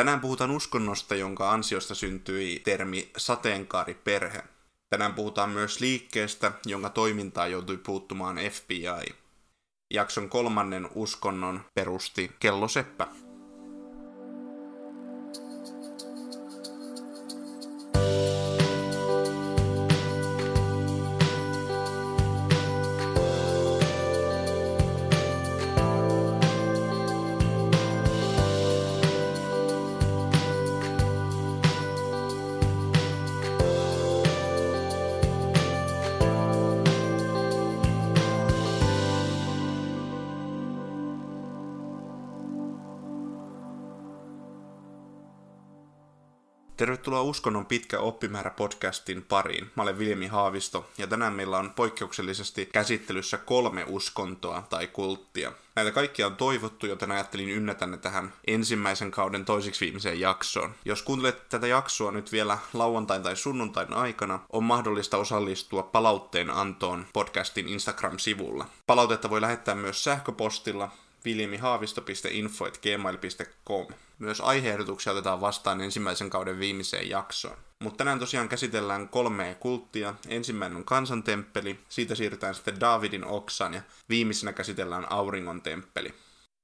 Tänään puhutaan uskonnosta, jonka ansiosta syntyi termi sateenkaariperhe. Tänään puhutaan myös liikkeestä, jonka toimintaa joutui puuttumaan FBI. Jakson kolmannen uskonnon perusti Kello Seppä. Tervetuloa Uskonnon pitkä oppimäärä podcastin pariin. Mä olen Viljami Haavisto ja tänään meillä on poikkeuksellisesti käsittelyssä kolme uskontoa tai kulttia. Näitä kaikkia on toivottu, joten ajattelin ynnätä ne tähän ensimmäisen kauden toiseksi viimeiseen jaksoon. Jos kuuntelet tätä jaksoa nyt vielä lauantain tai sunnuntain aikana, on mahdollista osallistua palautteen antoon podcastin Instagram-sivulla. Palautetta voi lähettää myös sähköpostilla viljamihaavisto.info.gmail.com. Myös aiheehdotuksia otetaan vastaan ensimmäisen kauden viimeiseen jaksoon. Mutta tänään tosiaan käsitellään kolmea kulttia. Ensimmäinen on kansantemppeli, siitä siirrytään sitten Davidin oksaan ja viimeisenä käsitellään auringon temppeli.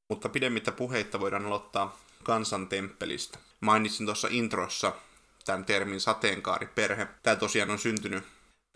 Mutta pidemmittä puheitta voidaan aloittaa kansantemppelistä. Mainitsin tuossa introssa tämän termin sateenkaariperhe. Tämä tosiaan on syntynyt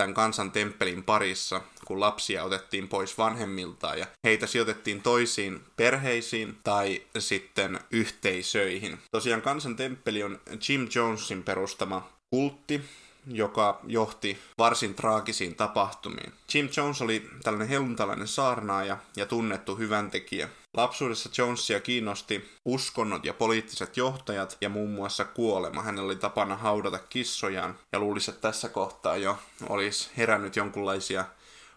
tämän kansan temppelin parissa, kun lapsia otettiin pois vanhemmiltaan ja heitä sijoitettiin toisiin perheisiin tai sitten yhteisöihin. Tosiaan kansan temppeli on Jim Jonesin perustama kultti, joka johti varsin traagisiin tapahtumiin. Jim Jones oli tällainen helluntalainen saarnaaja ja tunnettu hyväntekijä. Lapsuudessa Jonesia kiinnosti uskonnot ja poliittiset johtajat ja muun muassa kuolema. Hänellä oli tapana haudata kissojaan ja luulisi, että tässä kohtaa jo olisi herännyt jonkunlaisia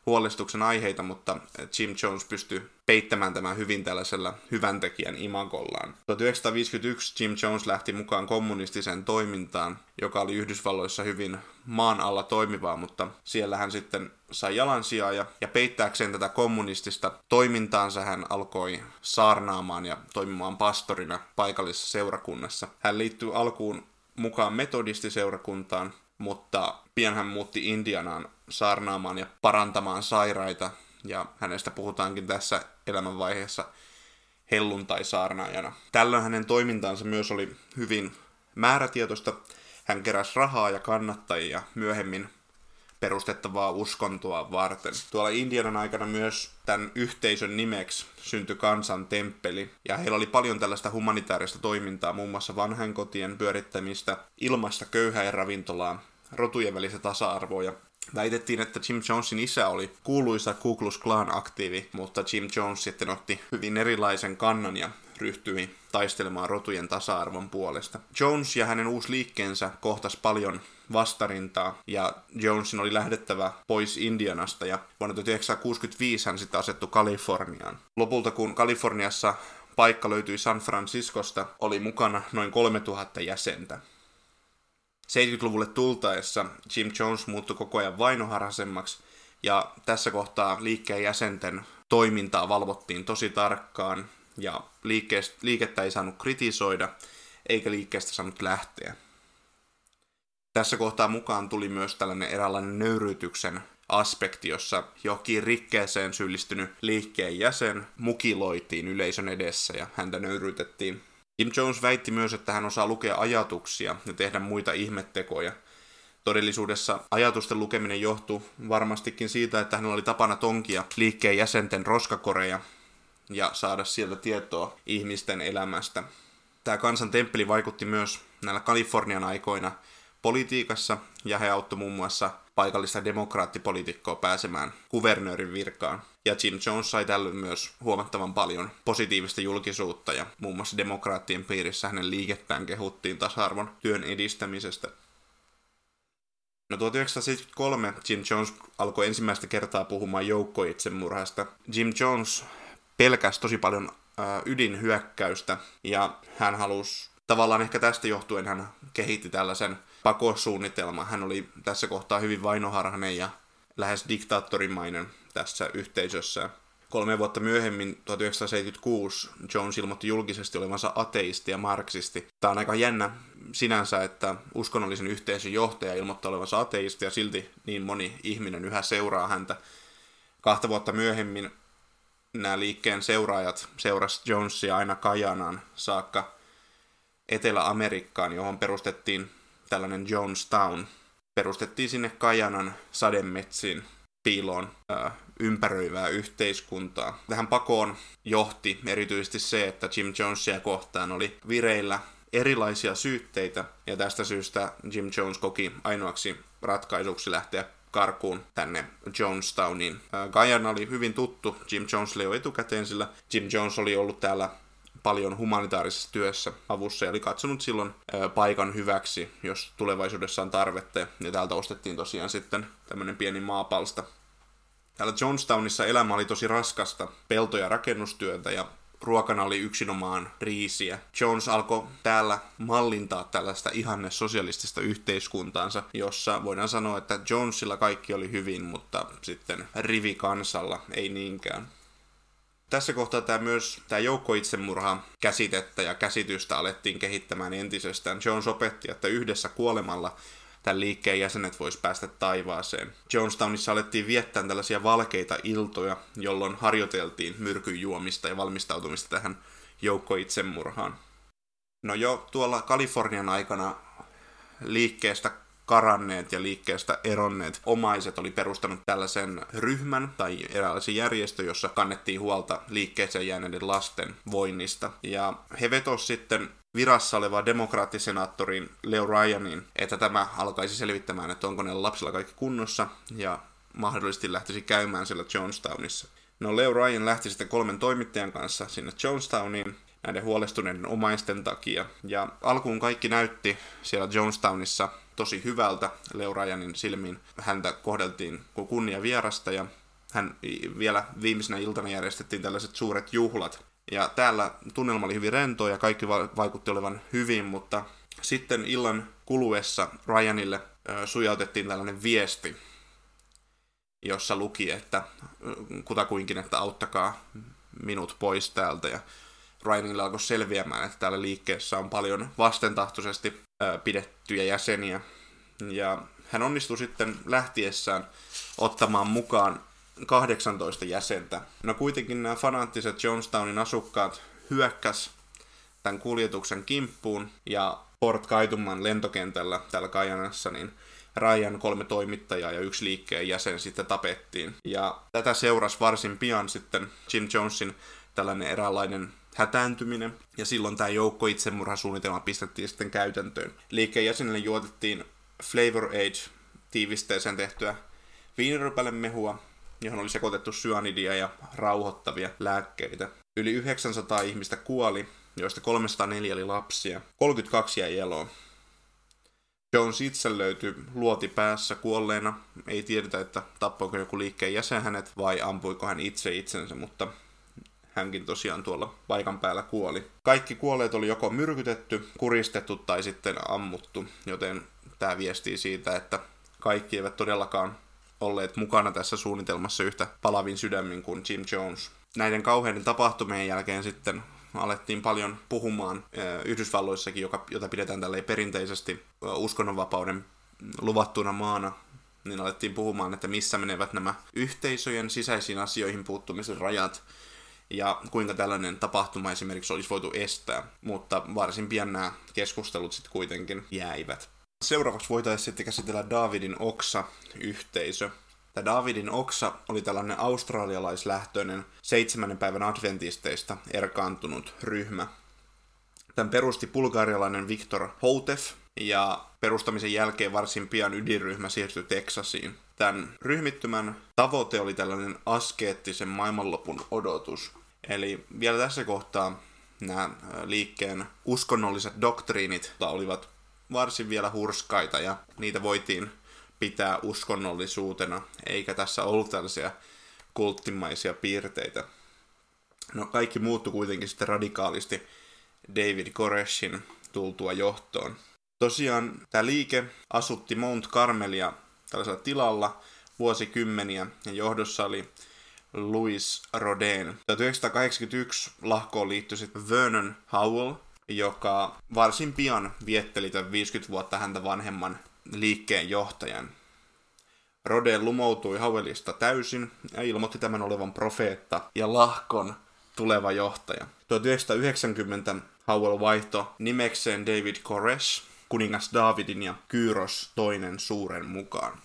huolestuksen aiheita, mutta Jim Jones pystyi peittämään tämän hyvin tällaisella hyväntekijän imagollaan. 1951 Jim Jones lähti mukaan kommunistiseen toimintaan, joka oli Yhdysvalloissa hyvin maan alla toimivaa, mutta siellä hän sitten sai jalansijaa ja, ja peittääkseen tätä kommunistista toimintaansa hän alkoi saarnaamaan ja toimimaan pastorina paikallisessa seurakunnassa. Hän liittyi alkuun mukaan metodistiseurakuntaan, mutta pian hän muutti Indianaan saarnaamaan ja parantamaan sairaita, ja hänestä puhutaankin tässä elämänvaiheessa helluntai-saarnaajana. Tällöin hänen toimintaansa myös oli hyvin määrätietoista. Hän keräsi rahaa ja kannattajia myöhemmin perustettavaa uskontoa varten. Tuolla Indianan aikana myös tämän yhteisön nimeksi syntyi kansan temppeli, ja heillä oli paljon tällaista humanitaarista toimintaa, muun muassa vanhainkotien pyörittämistä, ilmasta köyhäin ravintolaa, rotujen välistä tasa-arvoa ja Väitettiin, että Jim Jonesin isä oli kuuluisa Ku Klux Klan aktiivi, mutta Jim Jones sitten otti hyvin erilaisen kannan ja ryhtyi taistelemaan rotujen tasa-arvon puolesta. Jones ja hänen uusi liikkeensä kohtas paljon vastarintaa ja Jonesin oli lähdettävä pois Indianasta ja vuonna 1965 hän sitten asettu Kaliforniaan. Lopulta kun Kaliforniassa paikka löytyi San Franciscosta, oli mukana noin 3000 jäsentä. 70-luvulle tultaessa Jim Jones muuttui koko ajan vainoharhaisemmaksi, ja tässä kohtaa liikkeen jäsenten toimintaa valvottiin tosi tarkkaan, ja liikettä ei saanut kritisoida, eikä liikkeestä saanut lähteä. Tässä kohtaa mukaan tuli myös tällainen eräänlainen nöyryytyksen aspekti, jossa johonkin rikkeeseen syyllistynyt liikkeen jäsen mukiloitiin yleisön edessä ja häntä nöyryytettiin Kim Jones väitti myös, että hän osaa lukea ajatuksia ja tehdä muita ihmettekoja. Todellisuudessa ajatusten lukeminen johtui varmastikin siitä, että hänellä oli tapana tonkia liikkeen jäsenten roskakoreja ja saada sieltä tietoa ihmisten elämästä. Tämä kansan temppeli vaikutti myös näillä Kalifornian aikoina politiikassa ja he auttoi muun muassa paikallista demokraattipolitiikkoa pääsemään kuvernöörin virkaan. Ja Jim Jones sai tällöin myös huomattavan paljon positiivista julkisuutta ja muun muassa demokraattien piirissä hänen liikettään kehuttiin tasa-arvon työn edistämisestä. No 1973 Jim Jones alkoi ensimmäistä kertaa puhumaan joukkoitsemurhasta. Jim Jones pelkäsi tosi paljon äh, ydinhyökkäystä ja hän halusi tavallaan ehkä tästä johtuen hän kehitti tällaisen pakosuunnitelman. Hän oli tässä kohtaa hyvin vainoharhainen ja lähes diktaattorimainen tässä yhteisössä. Kolme vuotta myöhemmin, 1976, Jones ilmoitti julkisesti olevansa ateisti ja marksisti. Tämä on aika jännä sinänsä, että uskonnollisen yhteisön johtaja ilmoittaa olevansa ateisti ja silti niin moni ihminen yhä seuraa häntä. Kahta vuotta myöhemmin nämä liikkeen seuraajat seurasi Jonesia aina Kajanaan saakka Etelä-Amerikkaan, johon perustettiin tällainen Jonestown. Perustettiin sinne Kajanan sademetsiin piiloon ää, ympäröivää yhteiskuntaa. Tähän pakoon johti erityisesti se, että Jim Jonesia kohtaan oli vireillä erilaisia syytteitä, ja tästä syystä Jim Jones koki ainoaksi ratkaisuksi lähteä karkuun tänne Jonestowniin. Guyana oli hyvin tuttu Jim Jonesille jo etukäteen, sillä Jim Jones oli ollut täällä paljon humanitaarisessa työssä avussa ja oli katsonut silloin paikan hyväksi, jos tulevaisuudessa on tarvetta. Ja täältä ostettiin tosiaan sitten tämmöinen pieni maapalsta. Täällä Jonestownissa elämä oli tosi raskasta, pelto- ja rakennustyötä ja ruokana oli yksinomaan riisiä. Jones alkoi täällä mallintaa tällaista ihanne sosialistista yhteiskuntaansa, jossa voidaan sanoa, että Jonesilla kaikki oli hyvin, mutta sitten rivikansalla ei niinkään. Tässä kohtaa tämä myös tämä joukkoitsemurha käsitettä ja käsitystä alettiin kehittämään entisestään. Jones opetti, että yhdessä kuolemalla tämän liikkeen jäsenet vois päästä taivaaseen. Jonestownissa alettiin viettää tällaisia valkeita iltoja, jolloin harjoiteltiin myrkyn juomista ja valmistautumista tähän joukkoitsemurhaan. No jo tuolla Kalifornian aikana liikkeestä karanneet ja liikkeestä eronneet omaiset oli perustanut tällaisen ryhmän tai eräänlaisen järjestö, jossa kannettiin huolta liikkeeseen jääneiden lasten voinnista. Ja he vetosivat sitten virassa oleva demokraattisenaattorin Leo Ryanin, että tämä alkaisi selvittämään, että onko näillä lapsilla kaikki kunnossa ja mahdollisesti lähtisi käymään siellä Jonestownissa. No Leo Ryan lähti sitten kolmen toimittajan kanssa sinne Jonestowniin näiden huolestuneiden omaisten takia. Ja alkuun kaikki näytti siellä Jonestownissa tosi hyvältä Leo Ryanin silmiin. Häntä kohdeltiin kunnia vierasta ja hän vielä viimeisenä iltana järjestettiin tällaiset suuret juhlat. Ja täällä tunnelma oli hyvin rento ja kaikki vaikutti olevan hyvin, mutta sitten illan kuluessa Ryanille sujautettiin tällainen viesti, jossa luki, että kutakuinkin, että auttakaa minut pois täältä. Ja Ryanille alkoi selviämään, että täällä liikkeessä on paljon vastentahtoisesti pidettyjä jäseniä. Ja hän onnistui sitten lähtiessään ottamaan mukaan 18 jäsentä. No kuitenkin nämä fanaattiset Jonestownin asukkaat hyökkäs tämän kuljetuksen kimppuun ja Port Kaitumman lentokentällä täällä Kajanassa, niin Ryan kolme toimittajaa ja yksi liikkeen jäsen sitten tapettiin. Ja tätä seurasi varsin pian sitten Jim Jonesin tällainen eräänlainen hätääntyminen, ja silloin tämä joukko itsemurhasuunnitelma pistettiin sitten käytäntöön. Liikkeen jäsenille juotettiin Flavor Age tiivisteeseen tehtyä viinirypälemehua, johon oli sekoitettu syanidia ja rauhoittavia lääkkeitä. Yli 900 ihmistä kuoli, joista 304 oli lapsia. 32 jäi eloon. Jones itse löytyi luoti päässä kuolleena. Ei tiedetä, että tappoiko joku liikkeen jäsen hänet vai ampuiko hän itse itsensä, mutta hänkin tosiaan tuolla paikan päällä kuoli. Kaikki kuolleet oli joko myrkytetty, kuristettu tai sitten ammuttu, joten tämä viestii siitä, että kaikki eivät todellakaan olleet mukana tässä suunnitelmassa yhtä palavin sydämin kuin Jim Jones. Näiden kauheiden tapahtumien jälkeen sitten alettiin paljon puhumaan Yhdysvalloissakin, joka, jota pidetään tälle perinteisesti uskonnonvapauden luvattuna maana, niin alettiin puhumaan, että missä menevät nämä yhteisöjen sisäisiin asioihin puuttumisen rajat, ja kuinka tällainen tapahtuma esimerkiksi olisi voitu estää, mutta varsin pian nämä keskustelut sitten kuitenkin jäivät. Seuraavaksi voitaisiin sitten käsitellä Davidin oksa-yhteisö. Tämä Davidin oksa oli tällainen australialaislähtöinen seitsemännen päivän adventisteista erkaantunut ryhmä. Tämän perusti bulgarialainen Viktor Houtef, ja perustamisen jälkeen varsin pian ydinryhmä siirtyi Teksasiin. Tämän ryhmittymän tavoite oli tällainen askeettisen maailmanlopun odotus. Eli vielä tässä kohtaa nämä liikkeen uskonnolliset doktriinit olivat varsin vielä hurskaita ja niitä voitiin pitää uskonnollisuutena, eikä tässä ollut tällaisia kulttimaisia piirteitä. No kaikki muuttui kuitenkin sitten radikaalisti David Koreshin tultua johtoon. Tosiaan tämä liike asutti Mount Carmelia tällaisella tilalla vuosikymmeniä ja johdossa oli Louis Rodin. 1981 lahkoon liittyi sitten Vernon Howell, joka varsin pian vietteli tämän 50 vuotta häntä vanhemman liikkeen johtajan. Rodin lumoutui Howellista täysin ja ilmoitti tämän olevan profeetta ja lahkon tuleva johtaja. 1990 Howell vaihto nimekseen David Koresh kuningas Davidin ja Kyros toinen suuren mukaan.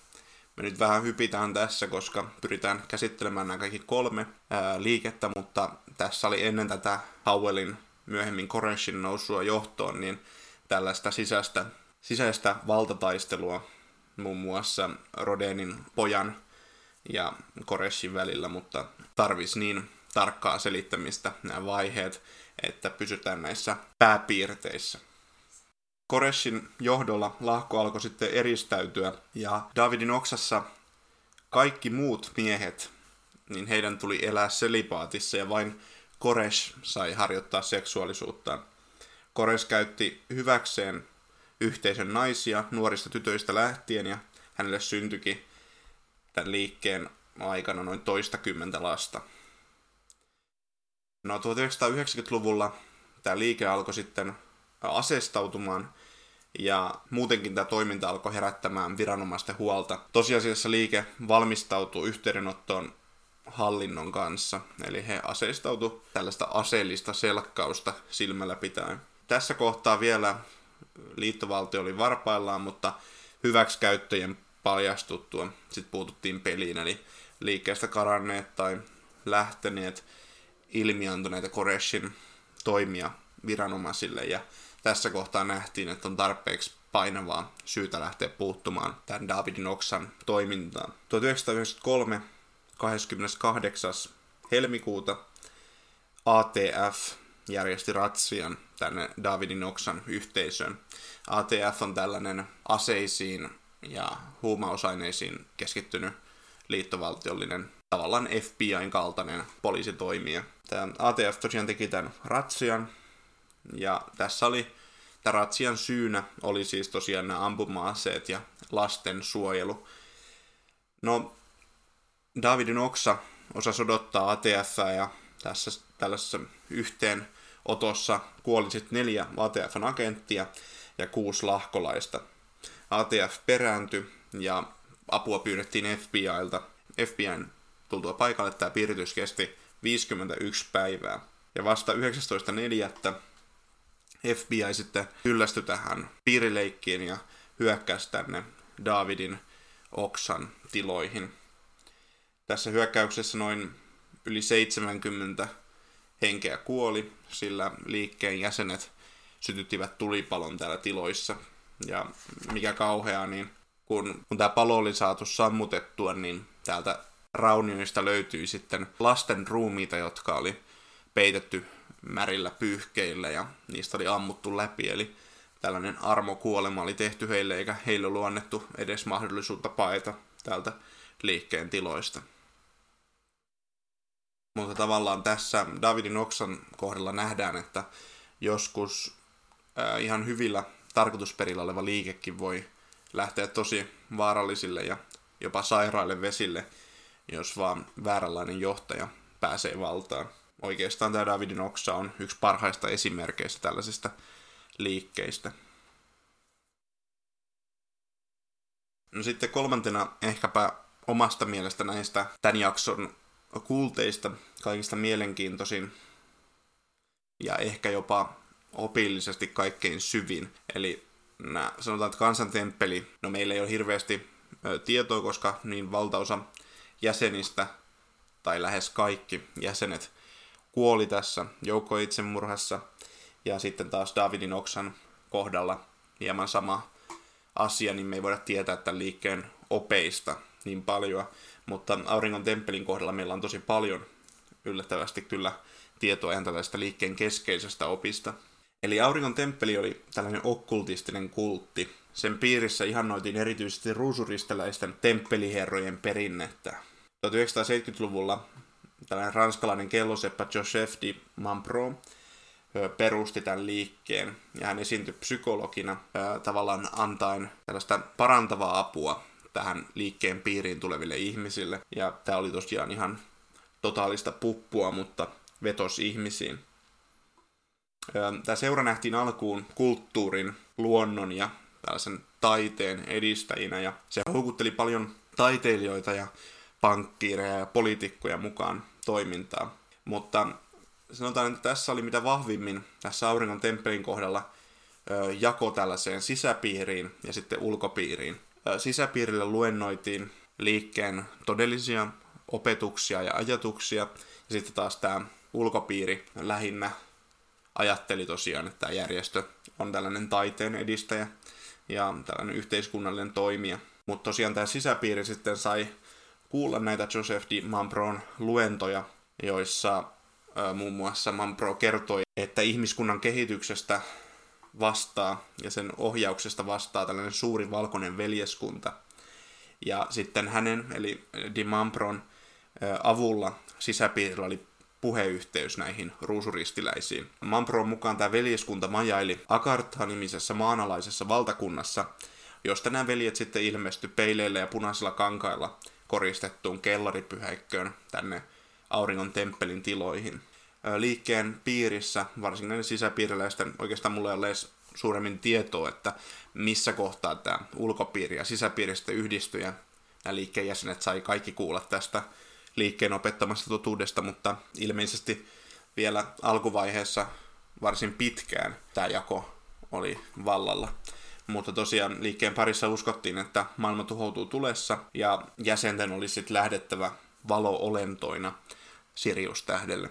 Me nyt vähän hypitään tässä, koska pyritään käsittelemään nämä kaikki kolme ää, liikettä, mutta tässä oli ennen tätä Howellin myöhemmin Koreshin nousua johtoon, niin tällaista sisäistä, sisäistä valtataistelua muun muassa Rodenin pojan ja Koreshin välillä, mutta tarvis niin tarkkaa selittämistä nämä vaiheet, että pysytään näissä pääpiirteissä. Koreshin johdolla lahko alkoi sitten eristäytyä ja Davidin oksassa kaikki muut miehet, niin heidän tuli elää selipaatissa ja vain Koresh sai harjoittaa seksuaalisuuttaan. Kores käytti hyväkseen yhteisön naisia nuorista tytöistä lähtien ja hänelle syntyikin tämän liikkeen aikana noin toista kymmentä lasta. No 1990-luvulla tämä liike alkoi sitten asestautumaan ja muutenkin tämä toiminta alkoi herättämään viranomaisten huolta. Tosiasiassa liike valmistautui yhteydenottoon hallinnon kanssa, eli he aseistautu tällaista aseellista selkkausta silmällä pitäen. Tässä kohtaa vielä liittovaltio oli varpaillaan, mutta hyväksikäyttöjen paljastuttua sitten puututtiin peliin, eli liikkeestä karanneet tai lähteneet ilmiantuneita Koreshin toimia viranomaisille ja tässä kohtaa nähtiin, että on tarpeeksi painavaa syytä lähteä puuttumaan tämän Davidin Oksan toimintaan. 1993 28. helmikuuta ATF järjesti ratsian tänne Davidin Oksan yhteisöön. ATF on tällainen aseisiin ja huumausaineisiin keskittynyt liittovaltiollinen tavallaan FBIn kaltainen poliisitoimija. Tämä ATF tosiaan teki tämän ratsian ja tässä oli, tämän ratsian syynä oli siis tosiaan nämä ampuma-aseet ja lasten suojelu. No, Davidin Oksa osasi odottaa ATF ja tässä tällaisessa yhteen otossa kuoli sitten neljä ATFn agenttia ja kuusi lahkolaista. ATF perääntyi ja apua pyydettiin FBIlta. FBIn tultua paikalle tämä piiritys kesti 51 päivää. Ja vasta 19.4. FBI sitten yllästyi tähän piirileikkiin ja hyökkäsi tänne Davidin Oksan tiloihin. Tässä hyökkäyksessä noin yli 70 henkeä kuoli, sillä liikkeen jäsenet sytyttivät tulipalon täällä tiloissa. Ja mikä kauheaa, niin kun, kun tämä palo oli saatu sammutettua, niin täältä raunioista löytyi sitten lasten ruumiita, jotka oli peitetty märillä pyyhkeillä ja niistä oli ammuttu läpi, eli tällainen armokuolema oli tehty heille, eikä heille ollut annettu edes mahdollisuutta paeta täältä liikkeen tiloista. Mutta tavallaan tässä Davidin Oksan kohdalla nähdään, että joskus ää, ihan hyvillä tarkoitusperillä oleva liikekin voi lähteä tosi vaarallisille ja jopa sairaille vesille, jos vaan vääränlainen johtaja pääsee valtaan oikeastaan tämä Davidin oksa on yksi parhaista esimerkkeistä tällaisista liikkeistä. No sitten kolmantena ehkäpä omasta mielestä näistä tämän jakson kulteista kaikista mielenkiintoisin ja ehkä jopa opillisesti kaikkein syvin. Eli nää, sanotaan, että kansantemppeli, no meillä ei ole hirveästi ö, tietoa, koska niin valtaosa jäsenistä tai lähes kaikki jäsenet kuoli tässä joukkoitsemurhassa. Ja sitten taas Davidin Oksan kohdalla hieman sama asia, niin me ei voida tietää tämän liikkeen opeista niin paljon. Mutta Auringon temppelin kohdalla meillä on tosi paljon yllättävästi kyllä tietoa ihan tällaista liikkeen keskeisestä opista. Eli Auringon temppeli oli tällainen okkultistinen kultti. Sen piirissä ihannoitiin erityisesti ruusuristeläisten temppeliherrojen perinnettä. 1970-luvulla tällainen ranskalainen kelloseppä Joseph de Mampro perusti tämän liikkeen ja hän esiintyi psykologina tavallaan antaen tällaista parantavaa apua tähän liikkeen piiriin tuleville ihmisille. Ja tämä oli tosiaan ihan totaalista puppua, mutta vetos ihmisiin. Tämä seura nähtiin alkuun kulttuurin, luonnon ja tällaisen taiteen edistäjinä ja se houkutteli paljon taiteilijoita ja pankkiireja ja poliitikkoja mukaan toimintaan. Mutta sanotaan, että tässä oli mitä vahvimmin tässä auringon temppelin kohdalla jako tällaiseen sisäpiiriin ja sitten ulkopiiriin. Sisäpiirille luennoitiin liikkeen todellisia opetuksia ja ajatuksia, ja sitten taas tämä ulkopiiri lähinnä ajatteli tosiaan, että tämä järjestö on tällainen taiteen edistäjä ja tällainen yhteiskunnallinen toimija. Mutta tosiaan tämä sisäpiiri sitten sai kuulla näitä Joseph Di Mampron luentoja, joissa ä, muun muassa Mampro kertoi, että ihmiskunnan kehityksestä vastaa ja sen ohjauksesta vastaa tällainen suuri valkoinen veljeskunta. Ja sitten hänen, eli Di Mampron avulla sisäpiirillä oli puheyhteys näihin ruusuristiläisiin. Mampron mukaan tämä veljeskunta majaili Akartha-nimisessä maanalaisessa valtakunnassa, josta nämä veljet sitten ilmestyi peileillä ja punaisilla kankailla koristettuun kellaripyhäikköön tänne auringon temppelin tiloihin. Liikkeen piirissä, varsinkin sisäpiiriläisten, oikeastaan mulla ei ole edes suuremmin tietoa, että missä kohtaa tämä ulkopiiri ja sisäpiiri sitten yhdistyi ja nämä liikkeen jäsenet sai kaikki kuulla tästä liikkeen opettamasta totuudesta, mutta ilmeisesti vielä alkuvaiheessa varsin pitkään tämä jako oli vallalla. Mutta tosiaan liikkeen parissa uskottiin, että maailma tuhoutuu tulessa ja jäsenten olisi sitten lähdettävä valo-olentoina Sirius-tähdelle.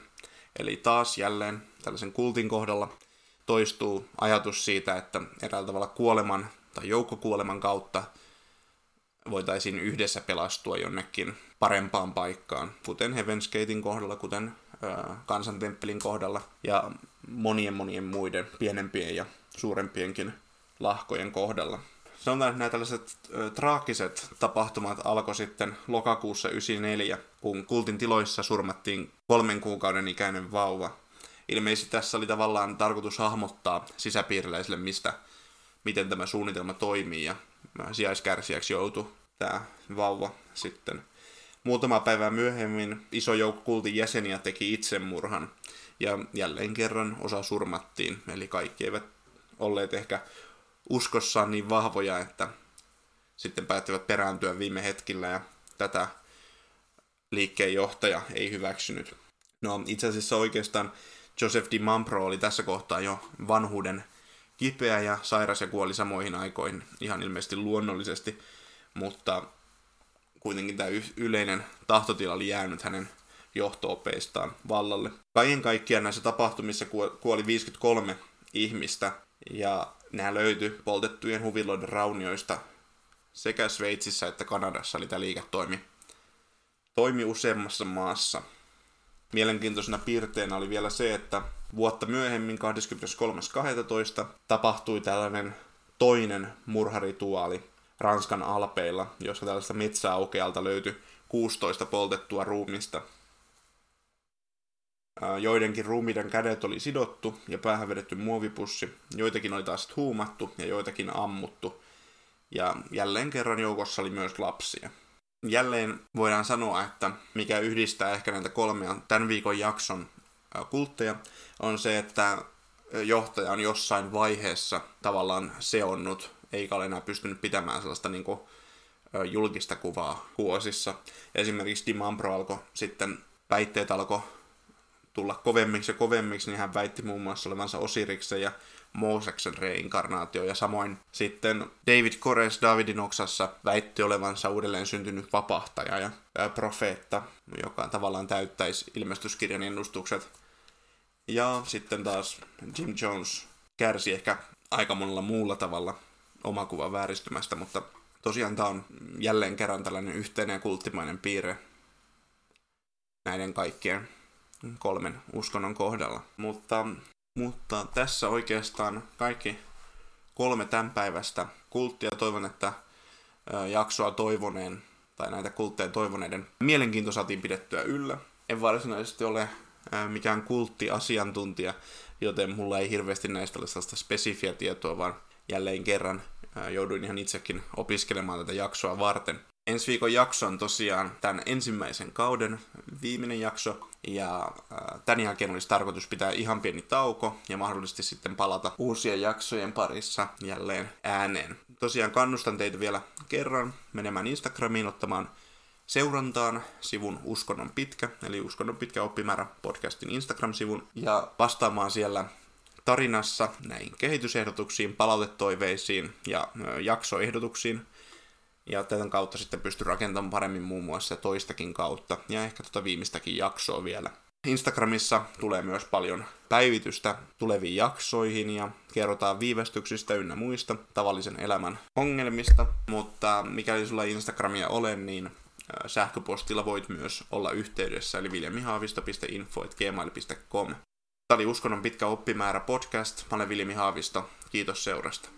Eli taas jälleen tällaisen kultin kohdalla toistuu ajatus siitä, että eräällä tavalla kuoleman tai joukkokuoleman kautta voitaisiin yhdessä pelastua jonnekin parempaan paikkaan, kuten Heaven's Gatein kohdalla, kuten äh, kansantemppelin kohdalla ja monien monien muiden pienempien ja suurempienkin lahkojen kohdalla. Sanotaan, että nämä tällaiset ö, traagiset tapahtumat alkoi sitten lokakuussa 94, kun kultin tiloissa surmattiin kolmen kuukauden ikäinen vauva. Ilmeisesti tässä oli tavallaan tarkoitus hahmottaa sisäpiiriläisille, mistä, miten tämä suunnitelma toimii, ja sijaiskärsijäksi joutui tämä vauva sitten. Muutama päivä myöhemmin iso joukko kultin jäseniä teki itsemurhan, ja jälleen kerran osa surmattiin, eli kaikki eivät olleet ehkä uskossaan niin vahvoja, että sitten päättivät perääntyä viime hetkillä ja tätä liikkeen johtaja ei hyväksynyt. No itse asiassa oikeastaan Joseph Di Mampro oli tässä kohtaa jo vanhuuden kipeä ja sairas ja kuoli samoihin aikoihin ihan ilmeisesti luonnollisesti, mutta kuitenkin tämä yleinen tahtotila oli jäänyt hänen johtoopeistaan vallalle. Kaiken kaikkiaan näissä tapahtumissa kuoli 53 ihmistä ja nämä löytyi poltettujen huviloiden raunioista sekä Sveitsissä että Kanadassa, eli tämä liiketoimi toimi useammassa maassa. Mielenkiintoisena piirteenä oli vielä se, että vuotta myöhemmin 23.12. tapahtui tällainen toinen murharituaali Ranskan alpeilla, jossa tällaista metsäaukealta löytyi 16 poltettua ruumista – Joidenkin ruumiiden kädet oli sidottu ja päähän vedetty muovipussi, joitakin oli taas huumattu ja joitakin ammuttu. Ja jälleen kerran joukossa oli myös lapsia. Jälleen voidaan sanoa, että mikä yhdistää ehkä näitä kolmea tämän viikon jakson kultteja, on se, että johtaja on jossain vaiheessa tavallaan seonnut, eikä ole enää pystynyt pitämään sellaista niin kuin, julkista kuvaa kuosissa. Esimerkiksi Dimambro alkoi sitten, väitteet alkoi tulla kovemmiksi ja kovemmiksi, niin hän väitti muun muassa olevansa Osiriksen ja Mooseksen reinkarnaatio. Ja samoin sitten David Kores Davidin oksassa väitti olevansa uudelleen syntynyt vapahtaja ja profeetta, joka tavallaan täyttäisi ilmestyskirjan ennustukset. Ja sitten taas Jim Jones kärsi ehkä aika monella muulla tavalla omakuvan vääristymästä, mutta tosiaan tämä on jälleen kerran tällainen yhteinen ja kulttimainen piirre näiden kaikkien kolmen uskonnon kohdalla. Mutta, mutta tässä oikeastaan kaikki kolme tämän päivästä kulttia. Toivon, että jaksoa toivoneen tai näitä kultteja toivoneiden mielenkiinto saatiin pidettyä yllä. En varsinaisesti ole mikään kulttiasiantuntija, joten mulla ei hirveästi näistä ole sellaista spesifiä tietoa, vaan jälleen kerran jouduin ihan itsekin opiskelemaan tätä jaksoa varten. Ensi viikon jakso on tosiaan tämän ensimmäisen kauden viimeinen jakso, ja äh, tämän jälkeen olisi tarkoitus pitää ihan pieni tauko ja mahdollisesti sitten palata uusien jaksojen parissa jälleen ääneen. Tosiaan kannustan teitä vielä kerran menemään Instagramiin ottamaan seurantaan sivun Uskonnon pitkä, eli Uskonnon pitkä oppimäärä podcastin Instagram-sivun, ja vastaamaan siellä tarinassa näihin kehitysehdotuksiin, palautetoiveisiin ja jaksoehdotuksiin. Ja tätä kautta sitten pystyy rakentamaan paremmin muun muassa toistakin kautta ja ehkä tuota viimeistäkin jaksoa vielä. Instagramissa tulee myös paljon päivitystä tuleviin jaksoihin ja kerrotaan viivästyksistä ynnä muista tavallisen elämän ongelmista. Mutta mikäli sulla Instagramia ole, niin sähköpostilla voit myös olla yhteydessä, eli viljamihaavisto.info.gmail.com. Tämä oli Uskonnon pitkä oppimäärä podcast. Mä olen Viljami Haavisto. Kiitos seurasta.